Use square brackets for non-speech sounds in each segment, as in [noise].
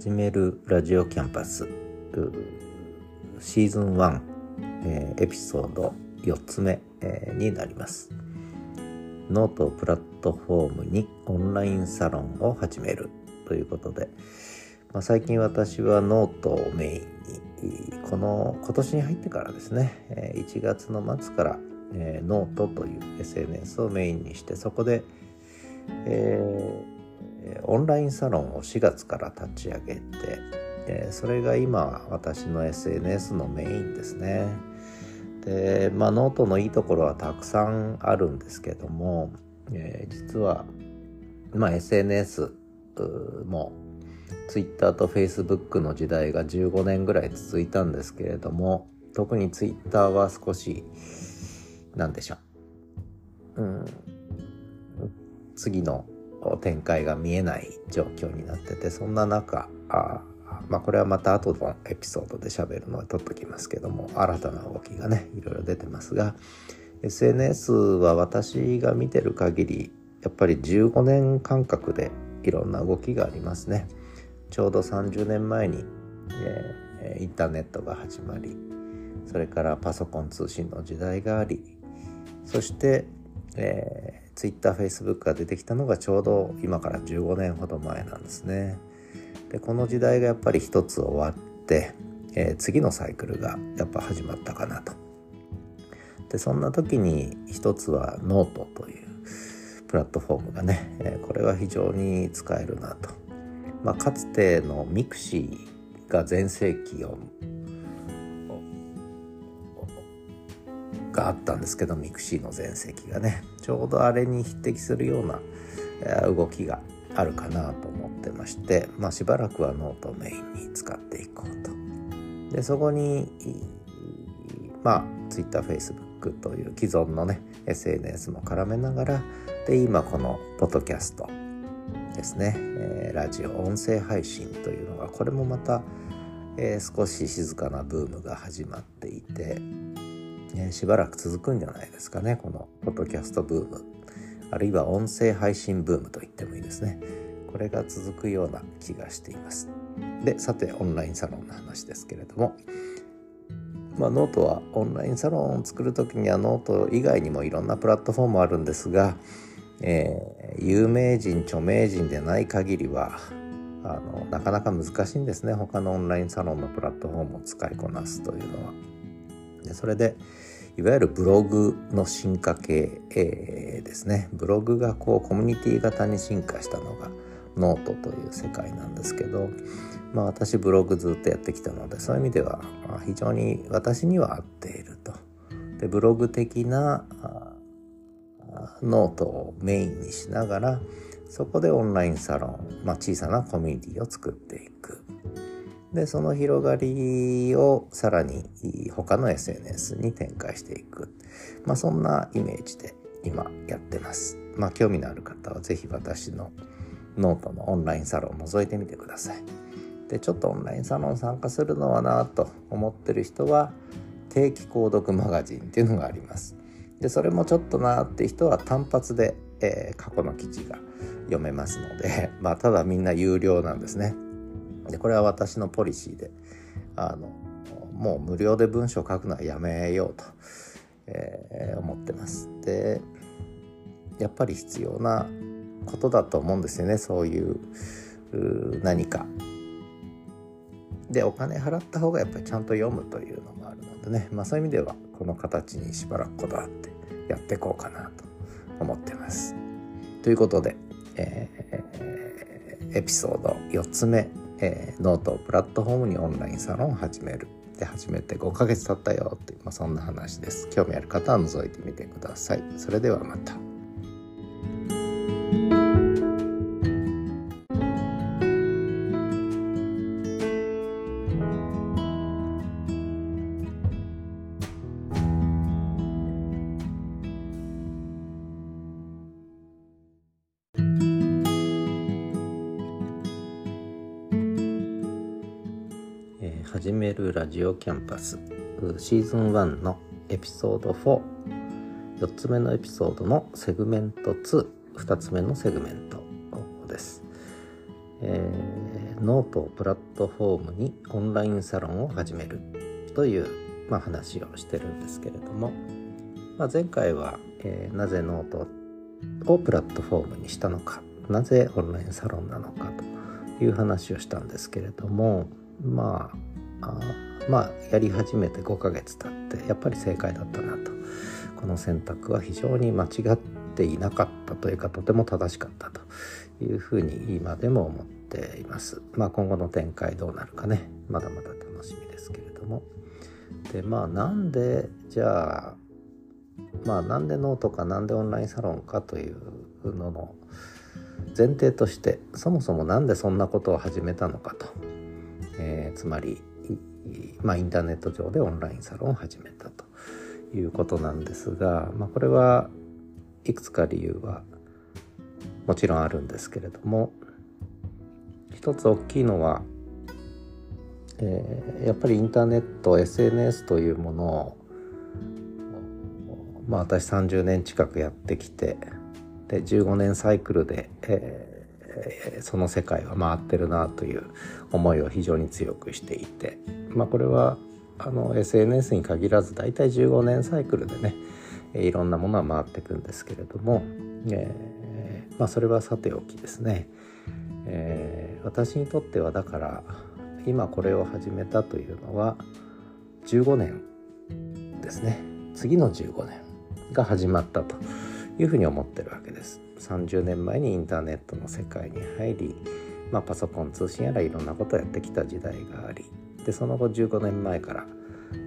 始めるラジオキャンパス。シーズン1、えー、エピソード4つ目、えー、になります。ノートプラットフォームにオンラインサロンを始める。ということで、まあ、最近私はノートをメインにこの今年に入ってからですね1月の末から、えー、ノートという SNS をメインにしてそこで、えーオンラインサロンを4月から立ち上げて、それが今私の SNS のメインですね。でまあノートのいいところはたくさんあるんですけども、え、実は、まあ、SNS も Twitter と Facebook の時代が15年ぐらい続いたんですけれども特に Twitter は少し何でしょう、うん、次の展開が見えない状況になっててそんな中あまあこれはまた後のエピソードで喋るのは取っときますけども新たな動きがねいろいろ出てますが SNS は私が見てる限りやっぱり15年間隔でいろんな動きがありますね。ちょうど30年前に、えー、インターネットが始まりそれからパソコン通信の時代がありそして、えー Twitter、Facebook が出てきたのがちょうど今から15年ほど前なんですね。でこの時代がやっぱり一つ終わって、えー、次のサイクルがやっぱ始まったかなと。でそんな時に一つはノートというプラットフォームがね、えー、これは非常に使えるなと。まあ、かつてのミクシーが全盛期をがあったんですけどミクシーの全盛期がねちょうどあれに匹敵するような動きがあるかなと思ってまして、まあ、しばらくはノートメインに使っていこうと。でそこにまあ TwitterFacebook という既存のね SNS も絡めながらで今このポッドキャストですね、えー、ラジオ音声配信というのがこれもまた、えー、少し静かなブームが始まっていてね、しばらく続くんじゃないですかねこのポッドキャストブーム。あるいは音声配信ブームと言ってもいいですね。これが続くような気がしています。でさてオンラインサロンの話ですけれども。まあ、ノートはオンラインサロンを作る時にはノート以外にもいろんなプラットフォームあるんですが、えー、有名人著名人でない限りはあのなかなか難しいんですね。他のオンラインサロンのプラットフォームを使いこなすというのは。でそれでいわゆるブログの進化系、えー、ですねブログがこうコミュニティ型に進化したのがノートという世界なんですけど、まあ、私ブログずっとやってきたのでそういう意味では非常に私には合っていると。でブログ的なノートをメインにしながらそこでオンラインサロン、まあ、小さなコミュニティを作っていく。でその広がりをさらに他の SNS に展開していく、まあ、そんなイメージで今やってます。まあ興味のある方は是非私のノートのオンラインサロンを覗いてみてください。でちょっとオンラインサロン参加するのはなと思ってる人は定期購読マガジンっていうのがあります。でそれもちょっとなって人は単発で、えー、過去の記事が読めますので、[laughs] まあ、ただみんな有料なんですね。でこれは私のポリシーであのもう無料で文章を書くのはやめようと、えー、思ってます。でやっぱり必要なことだと思うんですよねそういう何か。でお金払った方がやっぱりちゃんと読むというのもあるのでね、まあ、そういう意味ではこの形にしばらくこだわってやっていこうかなと思ってます。ということで、えー、エピソード4つ目えー、ノートプラットフォームにオンラインサロンを始める。で始めて5ヶ月経ったよっていう、まあ、そんな話です。興味ある方は覗いてみてください。それではまた。始めるラジオキャンパス。シーズン1のエピソード44つ目のエピソードのセグメント22つ目のセグメントです、えー、ノートをプラットフォームにオンラインサロンを始める。という、まあ、話をしてるんですけれども、まあ、前回は、えー、なぜノートをプラットフォームにしたのか。なぜオンラインサロンなのかという話をしたんですけれども。まああまあやり始めて5ヶ月経ってやっぱり正解だったなとこの選択は非常に間違っていなかったというかとても正しかったというふうに今でも思っています。まあ今後の展開どうなるかねまだまだ楽しみですけれども。でまあなんでじゃあまあなんでノートかなんでオンラインサロンかというのの前提としてそもそも何でそんなことを始めたのかと、えー、つまり、まあ、インターネット上でオンラインサロンを始めたということなんですが、まあ、これはいくつか理由はもちろんあるんですけれども一つ大きいのは、えー、やっぱりインターネット SNS というものをまあ私30年近くやってきてで15年サイクルで、えー、その世界は回ってるなという思いを非常に強くしていてまあこれはあの SNS に限らず大体15年サイクルでねいろんなものは回っていくんですけれども、えー、まあ、それはさておきですね、えー、私にとってはだから今これを始めたというのは15年ですね。次の15年が始まったというふうに思ってるわけです。30年前にインターネットの世界に入り、まあ、パソコン通信やらいろんなことをやってきた時代がありでその後15年前から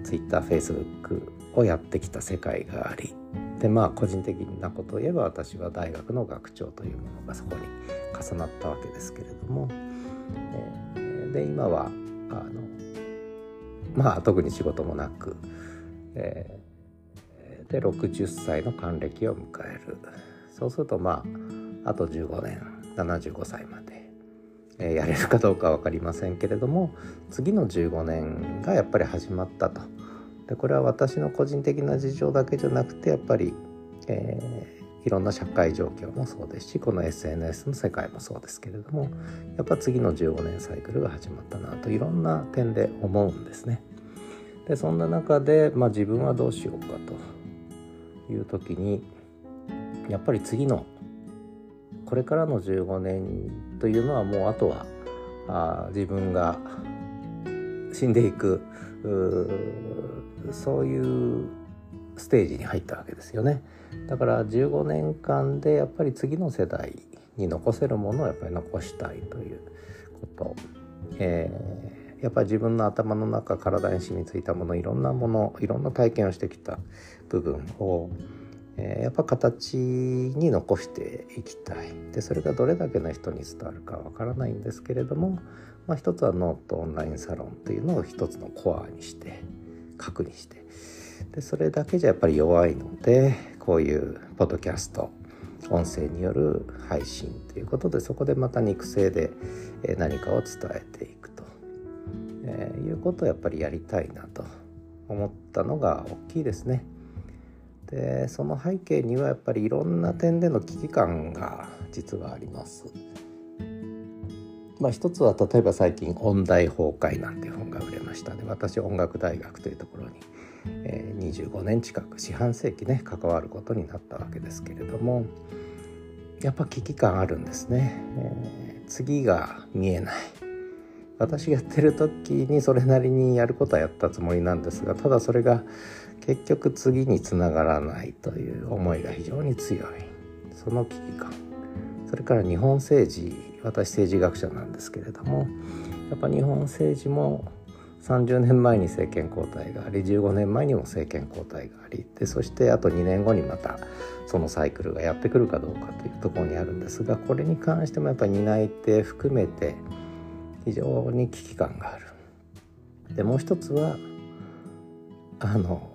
TwitterFacebook をやってきた世界がありでまあ個人的なことを言えば私は大学の学長というものがそこに重なったわけですけれども、で今はあのまあ特に仕事もなく、えー、で60歳の還暦を迎える。そうするとまああと15年75歳までえやれるかどうか分かりませんけれども次の15年がやっぱり始まったと。でこれは私の個人的な事情だけじゃなくてやっぱり、えー、いろんな社会状況もそうですしこの SNS の世界もそうですけれどもやっぱ次の15年サイクルが始まったなといろんな点で思うんですね。でそんな中で、まあ、自分はどうしようかという時にやっぱり次のこれからの15年というのはもうあとはあ自分が死んでいくそういうステージに入ったわけですよね。だから15年間でやっぱり次の世代に残せるものをやっぱり残したいということ、えー、やっぱり自分の頭の中体に染みついたものいろんなものいろんな体験をしてきた部分をえー、やっぱ形に残していきたい。でそれがどれだけの人に伝わるかわからないんですけれども、まあ、一つはノートオンラインサロンというのを一つのコアにして核にして。でそれだけじゃやっぱり弱いのでこういうポッドキャスト音声による配信ということでそこでまた肉声で何かを伝えていくと、えー、いうことをやっぱりやりたいなと思ったのが大きいですね。でその背景にはやっぱりいろんな点での危機感が実はあります。まあ、一つは例えば最近「音大崩壊」なんていう本が売れましたで私音楽大学というところに、えー、25年近く四半世紀ね関わることになったわけですけれどもやっぱ危機感あるんですね、えー、次が見えない。私がやってる時にそれなりにやることはやったつもりなんですがただそれが結局次につながらないという思いが非常に強いその危機感それから日本政治私政治学者なんですけれどもやっぱ日本政治も30年前に政権交代があり15年前にも政権交代がありでそしてあと2年後にまたそのサイクルがやってくるかどうかというところにあるんですがこれに関してもやっぱり担い手含めて非常に危機感がある。でもう一つはあの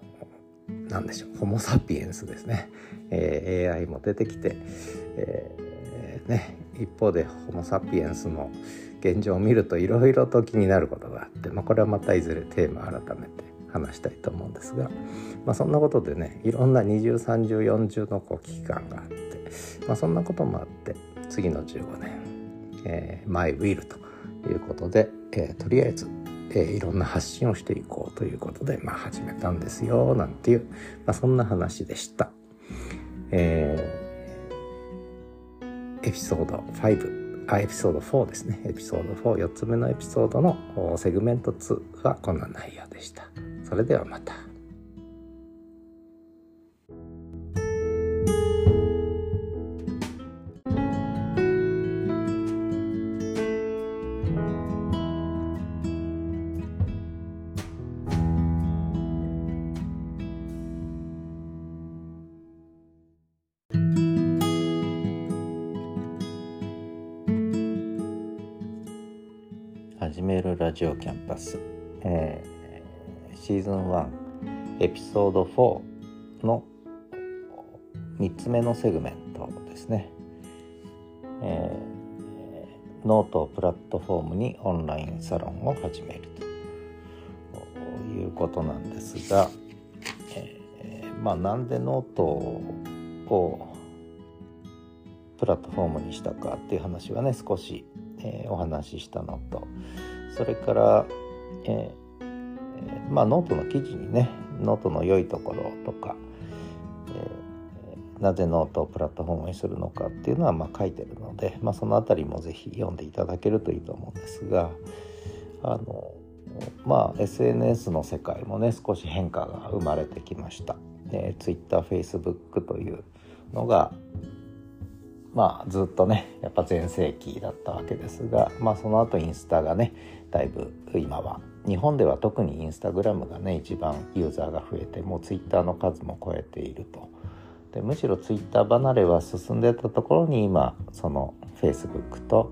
何でしょう。ホモ・サピエンスですね、えー、AI も出てきて、えー、ね、一方でホモ・サピエンスの現状を見るといろいろと気になることがあって、まあ、これはまたいずれテーマ改めて話したいと思うんですが、まあ、そんなことでねいろんな203040のこう危機感があって、まあ、そんなこともあって次の15年、えー、マイ・ウィルということで、えー、とりあえず、えー、いろんな発信をしていこうということで、まあ、始めたんですよなんていう、まあ、そんな話でした。えー、エピソード5あエピソード4ですねエピソード44つ目のエピソードのセグメント2はこんな内容でした。それではまた。オキャンパス、えー、シーズン1エピソード4の3つ目のセグメントですね、えー、ノートプラットフォームにオンラインサロンを始めるということなんですが、えー、まあなんでノートをプラットフォームにしたかっていう話はね少しえー、お話ししたのとそれから、えー、まあ、ノートの記事にねノートの良いところとか、えー、なぜノートをプラットフォームにするのかっていうのはま書いてるので、まあ、その辺りも是非読んでいただけるといいと思うんですがあのまあ SNS の世界もね少し変化が生まれてきました。えー、Twitter、Facebook というのがまあずっとねやっぱ全盛期だったわけですが、まあ、その後インスタがねだいぶ今は日本では特にインスタグラムがね一番ユーザーが増えてもうツイッターの数も超えていると。でむしろツイッター離れは進んでたところに今そのフェイスブックと、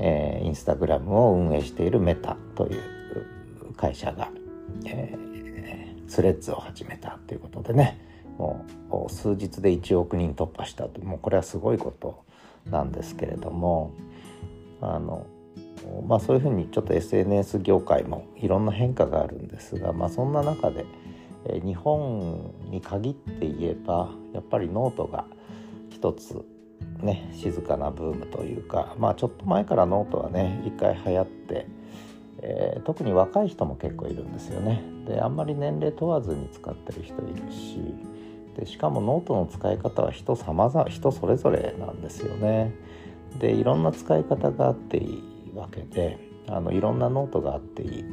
えー、インスタグラムを運営しているメタという会社が、えー、スレッズを始めたということでね。もう数日で1億人突破したと。もうこれはすごいことなんですけれどもあのまあそういうふうにちょっと SNS 業界もいろんな変化があるんですが、まあ、そんな中で、え日本に限って言えばやっぱりノートが一つね静かなブームというかまあちょっと前からノートはね一回流行って、えー、特に若い人も結構いるんですよね。であんまり年齢問わずに使ってる人いるしでしかもノートの使い方は人様々人それぞれなんですよね。でいろんな使い方があっていいわけであのいろんなノートがあっていい。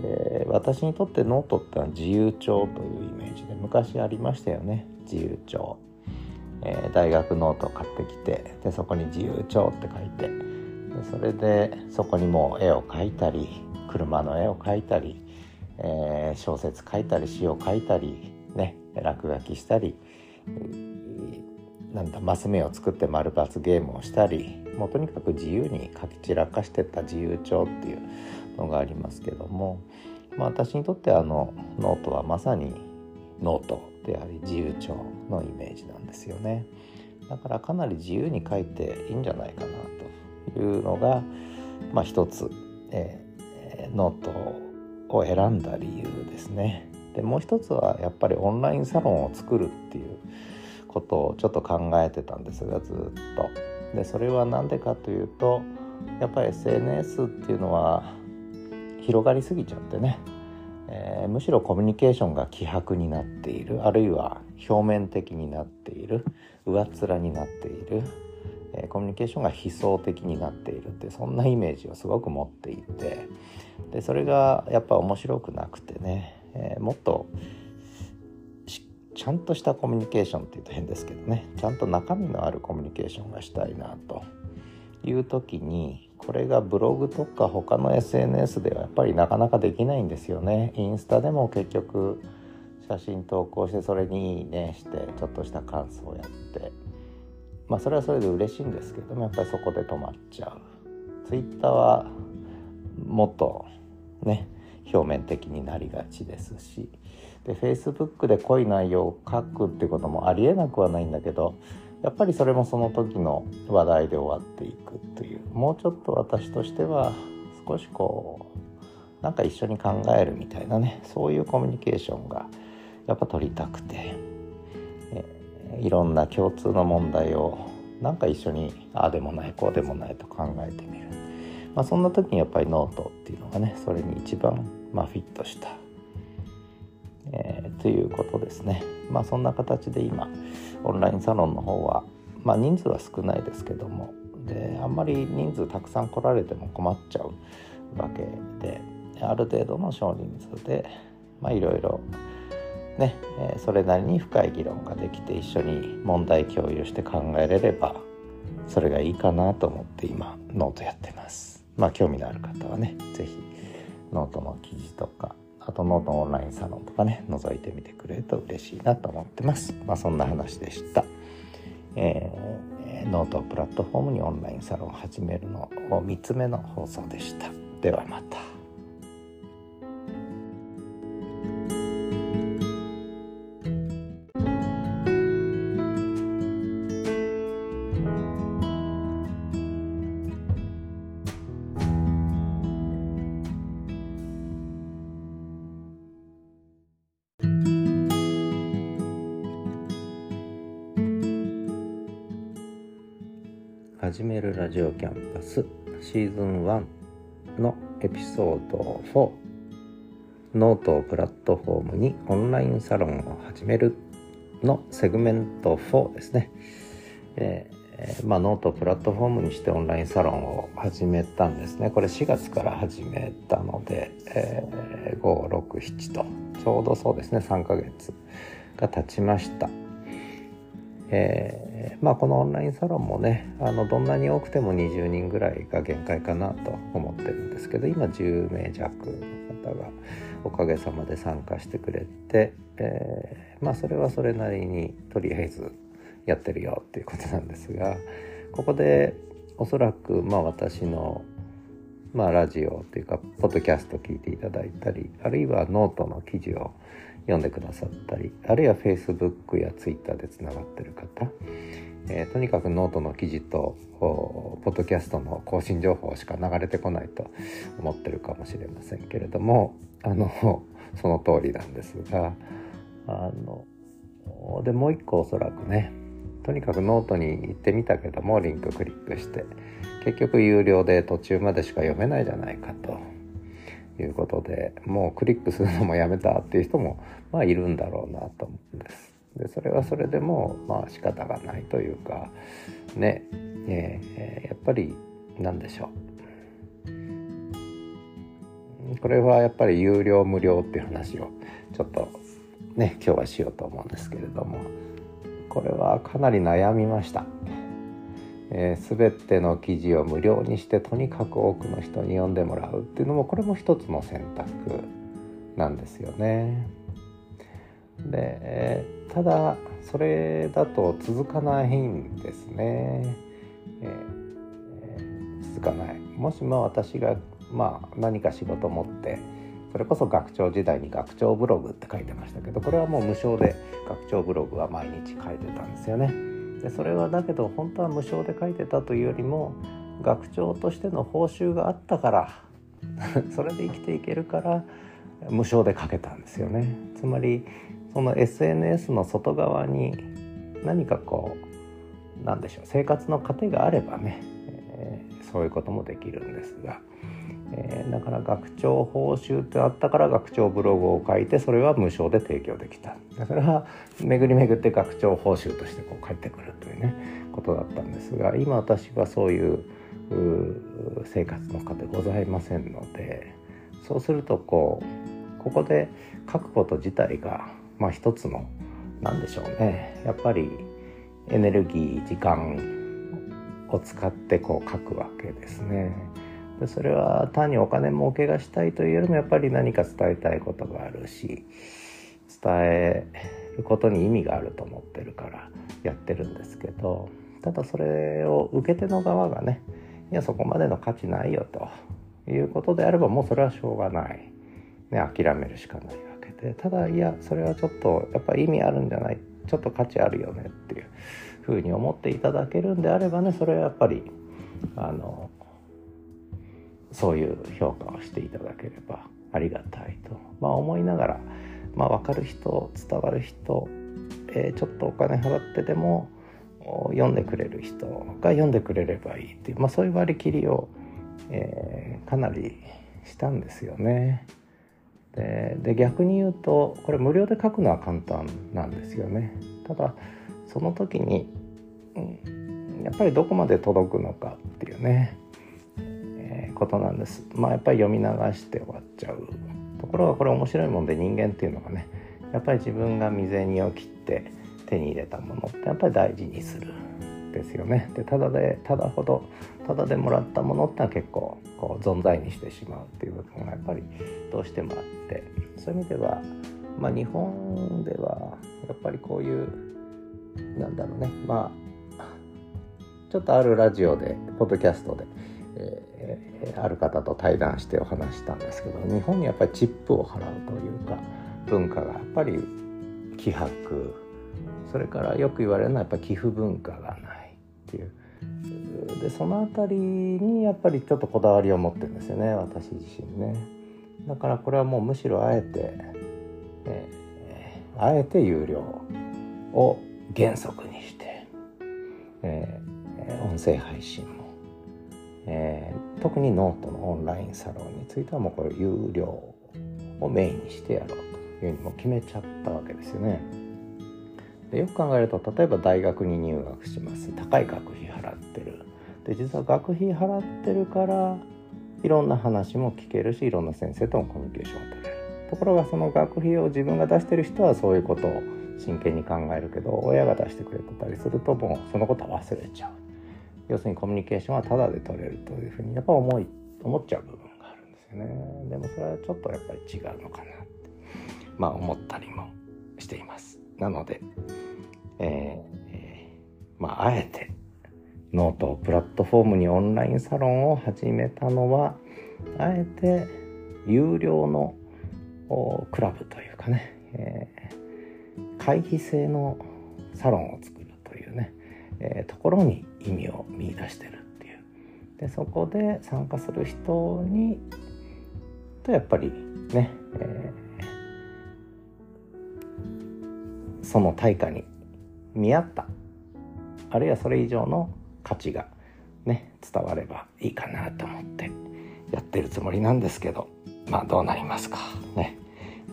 で私にとってノートってのは自由帳というイメージで昔ありましたよね。自由帳、えー、大学ノートを買ってきてでそこに自由帳って書いて。でそれでそこにもう絵を描いたり車の絵を描いたり、えー、小説書いたり詩を書いたりね落書きしたりなんだマス目を作ってマルバツゲームをしたりもうとにかく自由に書き散らかしてった自由帳っていうのがありますけども、まあ、私にとってあのノートはまさにノートであり自由帳のイメージなんですよねだからかなり自由に書いていいんじゃないかなというのが、まあ、一つ、えー、ノートを選んだ理由ですね。でもう一つはやっぱりオンラインサロンを作るっていうことをちょっと考えてたんですがずっと。でそれは何でかというとやっぱり SNS っていうのは広がりすぎちゃってね、えー、むしろコミュニケーションが希薄になっている。あるいは表面的になっている。上っ面になっている、えー、コミュニケーションが悲壮的になっているってそんなイメージをすごく持っていて。でそれがやっぱ面白くなくてね。えー、もっとちゃんとしたコミュニケーションっていうと変ですけどね。ちゃんと中身のあるコミュニケーションがしたいなと。いう時にこれがブログとか他の SNS ではやっぱりなかなかできないんですよね。インスタでも結局写真投稿してそれにいいねしてちょっとした感想をやって。まあそれはそれで嬉しいんですけどもやっぱりそこで止まっちゃう。Twitter はもっとね表面的になりがちですしで Facebook で濃い内容を書くってこともありえなくはないんだけどやっぱりそれもその時の話題で終わっていくという。もうちょっと私としては少しこうなんか一緒に考えるみたいなねそういうコミュニケーションがやっぱ取りたくて、えいろんな共通の問題をなんか一緒にああでもないこうでもないと考えてみる。まあ、そんな時にやっぱりノートっていうのがねそれに一番、まあ、フィットした、えー、ということですね。まあそんな形で今オンラインサロンの方は、まあ、人数は少ないですけどもであんまり人数たくさん来られても困っちゃうわけである程度の少人数でいろいろね、えー、それなりに深い議論ができて一緒に問題共有して考えれればそれがいいかなと思って今ノートやってますまあ興味のある方はね是非ノートの記事とかあとノートオンラインサロンとかね覗いてみてくれると嬉しいなと思ってます。まあそんな話でした。えー、ノートプラットフォームにオンラインサロンを始めるの3つ目の放送でした。ではまた。始めるラジオキャンパスシーズン1のエピソード4ノートをプラットフォームにオンラインサロンを始めるのセグメント4ですね、えー、まあ、ノートをプラットフォームにしてオンラインサロンを始めたんですね。これ4月から始めたので、えー、567とちょうどそうですね。3ヶ月が経ちました。えー、まあ、このオンラインサロンもねあのどんなに多くても20人ぐらいが限界かなと思ってるんですけど今10名弱の方がおかげさまで参加してくれて、えー、まあそれはそれなりにとりあえずやってるよっていうことなんですがここでおそらくまあ私のまあラジオというかポッドキャスト聞いていただいたりあるいはノートの記事を読んでくださったりあるいは Facebook や Twitter でつながってる方、えー、とにかくノートの記事とポッドキャストの更新情報しか流れてこないと思ってるかもしれませんけれどもあのその通りなんですがあのでもう一個おそらくねとにかくノートに行ってみたけどもリンククリックして結局有料で途中までしか読めないじゃないかと。いうことでもうクリックするのもやめたっていう人もまあいるんだろうなと思うんです。でそれはそれでもまあ仕方がないというかねえー、やっぱり何でしょうこれはやっぱり有料無料っていう話をちょっとね今日はしようと思うんですけれどもこれはかなり悩みました。えー、全ての記事を無料にしてとにかく多くの人に読んでもらうっていうのもこれも一つの選択なんですよね。で、ただそれだと続かないんですね。えー、続かない。もしも私がまあ何か仕事を持ってそれこそ学長時代に学長ブログって書いてましたけどこれはもう無償で学長ブログは毎日書いてたんですよね。でそれはだけど本当は無償で書いてたというよりも学長としての報酬があったから [laughs] それで生きていけるから無償で書けたんですよね。つまりその SNS の外側に何かこうなんでしょう生活の糧があればね、えー、そういうこともできるんですが。えー、だから学長報酬ってあったから学長ブログを書いてそれは無償で提供できたそれは巡り巡って学長報酬としてこう返ってくるというねことだったんですが今私はそういう生活の糧ございませんのでそうするとこうここで書くこと自体がまあ一つの何でしょうねやっぱりエネルギー時間を使ってこう書くわけですね。でそれは単にお金儲けがしたいというよりもやっぱり何か伝えたいことがあるし伝えることに意味があると思ってるからやってるんですけどただそれを受け手の側がねいやそこまでの価値ないよということであればもうそれはしょうがない、ね、諦めるしかないわけでただいやそれはちょっとやっぱり意味あるんじゃないちょっと価値あるよねっていうふうに思っていただけるんであればねそれはやっぱりあのそういう評価をしていただければありがたいと、まあ、思いながら、まあ、分かる人伝わる人、えー、ちょっとお金払ってでも読んでくれる人が読んでくれればいいっていう、まあ、そういう割り切りをえー、かなりしたんですよね。で逆に言うとこれ無料で書くのは簡単なんですよね。ただその時に、うん、やっぱりどこまで届くのかっていうね、ー、ことなんです。まあやっぱり読み流して終わっちゃうところがこれ面白いもんで人間っていうのがねやっぱり自分が未然を切って手に入れたものってやっぱり大事にするですよね。でただでただほどただでもらったものってのは結構こう存在にしてしまうっていう部分がやっぱりどうしてもあってそういう意味では、まあ、日本ではやっぱりこういうなんだろうねまあちょっとあるラジオでポッドキャストで、えー、ある方と対談してお話したんですけど日本にやっぱりチップを払うというか文化がやっぱり希薄。それからよく言われるのはやっぱ寄付文化がないっていう。でその辺りにやっぱりちょっとこだわりを持ってるんですよね私自身ね。だからこれはもうむしろあえて、えー、あえて有料を原則にして、えー、音声配信、えー、特にノートのオンラインサロンについてはもうこれ有料をメインにしてやろうというふうにも決めちゃったわけですよね。でよく考えると例えば大学に入学します。高い学費払ってる。で実は学費払ってるからいろんな話も聞けるしいろんな先生ともコミュニケーションを取れる。ところがその学費を自分が出してる人はそういうことを真剣に考えるけど親が出してくれてたりするともうそのことは忘れちゃう。要するにコミュニケーションはタダで取れるというふうにやっぱ思い思っちゃう部分があるんですよね。でもそれはちょっとやっぱり違うのかなって。まあ思ったりもしています。なのでえー、まあ、あえてノートをプラットフォームにオンラインサロンを始めたのはあえて有料のクラブというかね、えー、会費制のサロンを作るというね、えー、ところに意味を見出してるっていう。でそこで参加する人にとやっぱりね、えー、その対価に見合った。あるいはそれ以上の価値がね伝わればいいかなと思ってやってるつもりなんですけどまあどうなりますか。ね。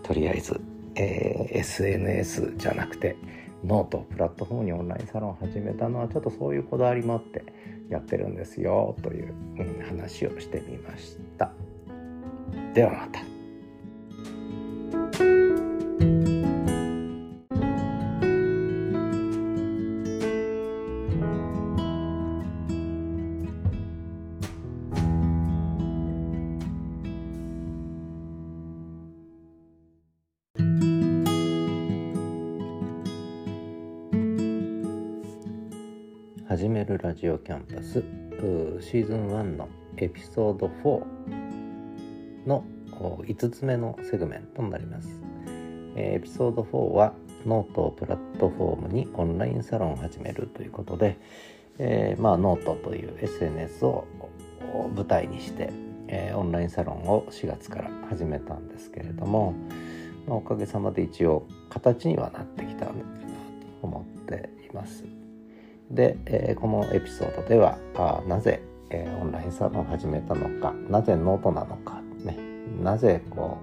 とりあえず、えー、SNS じゃなくてノートプラットフォームにオンラインサロンを始めたのはちょっとそういうこだわりもあってやってるんですよという、話をしてみましたではまた。パスシーズン1のエピソード4の5つ目のセグメントになります。エピソード4はノートをプラットフォームにオンラインサロンを始めるということで、えー、まあノートという SNS を舞台にして、えー、オンラインサロンを4月から始めたんですけれども、まあ、おかげさまで一応形にはなってきたんだなと思っています。で、えー、このエピソードではあなぜ、えー、オンラインサロンを始めたのかなぜノートなのか、ね、なぜこ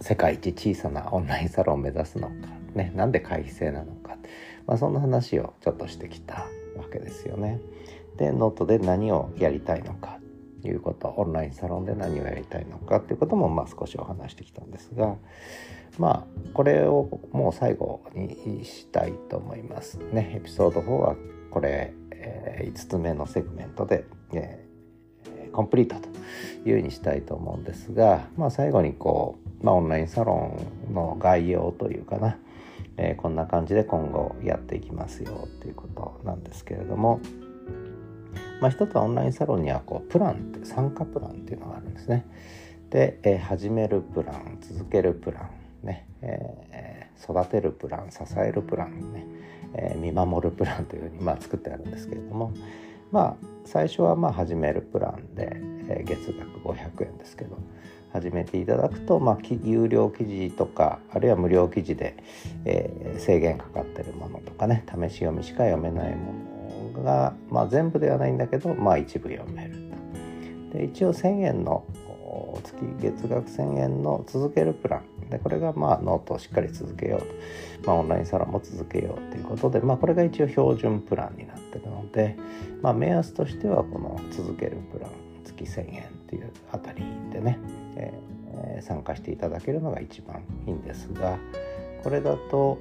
う世界一小さなオンラインサロンを目指すのか、ね、なんで会費制なのか、まあ、そんな話をちょっとしてきたわけですよね。でノートで何をやりたいのかということオンラインサロンで何をやりたいのかっていうこともまあ少しお話してきたんですがまあこれをもう最後にしたいと思いますね。エピソード4はこれ、えー、5つ目のセグメントで、えー、コンプリートというようにしたいと思うんですが、まあ、最後にこう、まあ、オンラインサロンの概要というかな、えー、こんな感じで今後やっていきますよということなんですけれども、まあ、一つはオンラインサロンにはこうプランって参加プランっていうのがあるんですね。で、えー、始めるプラン続けるプランね、えー、育てるプラン支えるプランね、えー、見守るプランというふうに、まあ、作ってあるんですけれどもまあ最初はまあ始めるプランで、えー、月額500円ですけど始めていただくと、まあ、有料記事とかあるいは無料記事で、えー、制限かかってるものとかね試し読みしか読めないものが、まあ、全部ではないんだけど、まあ、一部読めると。で一応1000円の月月額1000円の続けるプランでこれがまあノートをしっかり続けようと、まあ、オンラインサロンも続けようということで、まあ、これが一応標準プランになってるので、まあ、目安としてはこの続けるプラン月1000円っていうあたりでね、えー、参加していただけるのが一番いいんですがこれだと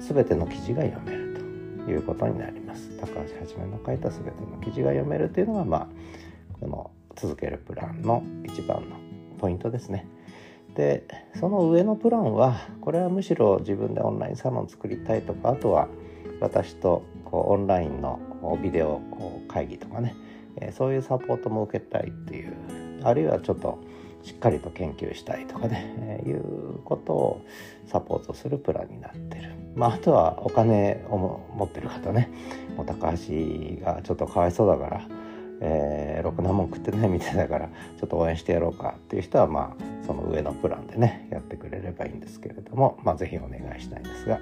全ての記事が読めるということになります。高橋はじめの書いた全ての記事が読めるというのがまあこの続けるプランの一番のポイントですね。でその上のプランはこれはむしろ自分でオンラインサロン作りたいとかあとは私とこうオンラインのビデオ会議とかねそういうサポートも受けたいっていうあるいはちょっとしっかりと研究したいとかね、えいうことをサポートするプランになってる。まあ、あとはお金を持ってる方ねもう高橋がちょっとかわいそうだからえー、ろくなもん食ってないみたいだからちょっと応援してやろうかっていう人はまあその上のプランでねやってくれればいいんですけれどもまあ是非お願いしたいんですが、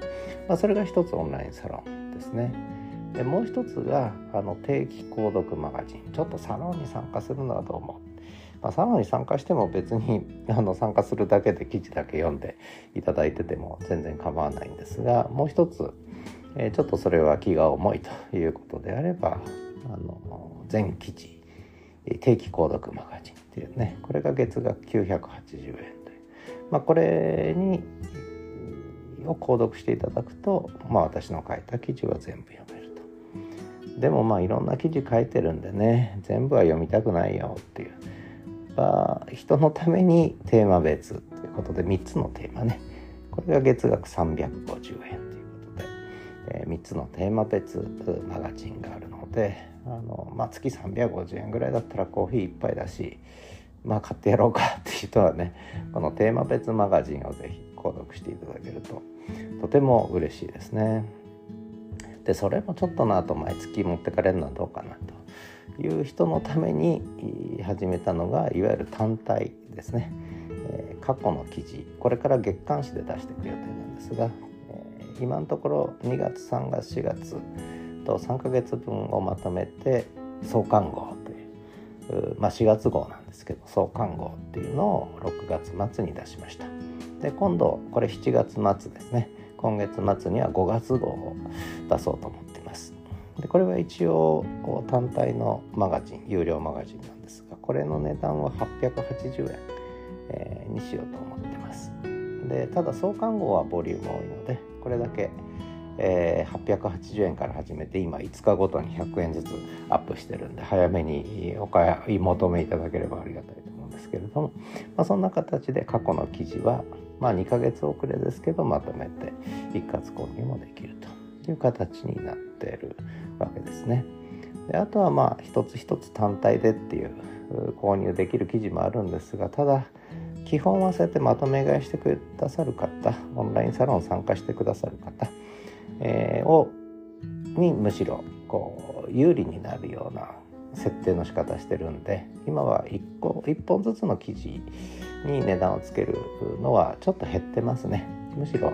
まあ、それが一つオンラインサロンですね。でもう一つがあの定期購読マガジンちょっとサロンに参加するのはどう思う？まあ、サロンに参加しても別にあの参加するだけで記事だけ読んでいただいてても全然構わないんですがもう一つ、えー、ちょっとそれは気が重いということであればあの全記事定期購読マガジンっていうねこれが月額980円という、まあ、これにを購読していただくと、まあ、私の書いた記事は全部読めると。でもまあいろんな記事書いてるんでね全部は読みたくないよっていう、まあ、人のためにテーマ別ということで3つのテーマね。これが月額350円、えー、3つのテーマ別マガジンがあるのであの、まあ、月350円ぐらいだったらコーヒー1杯だしまあ買ってやろうかっていう人はねこのテーマ別マガジンをぜひ購読していただけるととても嬉しいですね。でそれもちょっとなと毎月持ってかれるのはどうかなという人のために始めたのがいわゆる単体ですね、えー、過去の記事これから月刊誌で出していく予定なんですが、えー、今のところ2月3月4月と3ヶ月分をまとめて創刊号という、まあ、4月号なんですけど創刊号っていうのを6月末に出しました。で今度これ7月末ですね。今月末には5月号を出そうと思っています。でこれは一応単体のマガジン有料マガジンなんですがこれの値段は880円、えー、にしようと思ってます。でただ創刊号はボリューム多いのでこれだけえー、880円から始めて今5日ごとに100円ずつアップしてるんで早めにお買い求めいただければありがたいと思うんですけれども、まあ、そんな形で過去の記事は、まあ、2ヶ月遅れですけどまとめて一括購入もできるという形になってるわけですね。であとはまあ一つ一つ単体でっていう購入できる記事もあるんですがただ基本はそうやってまとめ買いしてくださる方オンラインサロン参加してくださる方えー、をにむしろこう有利になるような設定の仕方してるんで今は1個1本ずつの記事に値段をつけるのはちょっと減ってますね。むしろ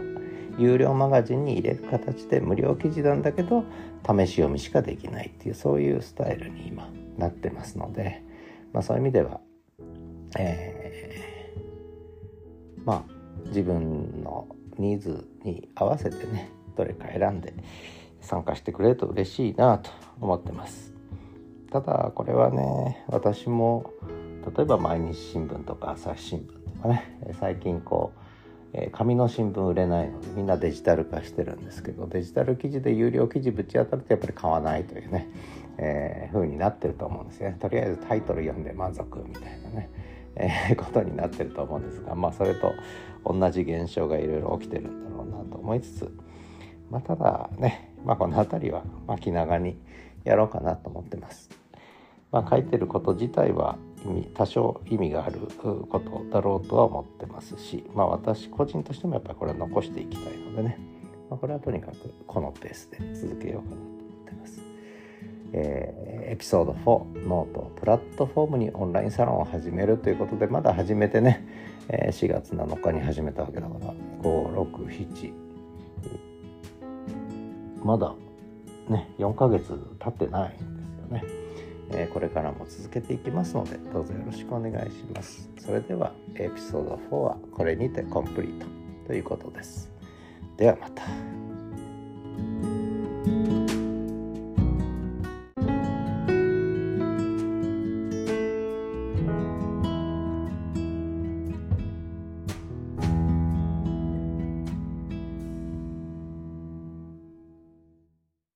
有料マガジンに入れる形で無料記事なんだけど試し読みしかできないっていうそういうスタイルに今なってますので、まあ、そういう意味では、え、まあ自分のニーズに合わせてねどれか選んで参加してくれると嬉しいなと思ってます。ただこれはね私も例えば毎日新聞とか朝日新聞とかね最近こう紙の新聞売れないのでみんなデジタル化してるんですけどデジタル記事で有料記事ぶち当たるとやっぱり買わないというね、えー、風になってると思うんですね。とりあえずタイトル読んで満足みたいなね、えー、[laughs] ことになってると思うんですがまあそれと同じ現象がいろいろ起きてるんだろうなと思いつつまあ、ただね、まあ、この辺りは、ま、気長にやろうかなと思ってます。まあ、書いてること自体は意味多少意味があることだろうとは思ってますし、まあ、私個人としてもやっぱりこれは残していきたいのでね、まあ、これはとにかくこのペースで続けようかなと思ってます。えー、エピソード4ノートプラットフォームにオンラインサロンを始めるということでまだ始めてね、えー、4月7日に始めたわけだから567まだね4ヶ月経ってないんですよね、えこれからも続けていきますのでどうぞよろしくお願いします。それではエピソード4はこれにてコンプリートということです。ではまた。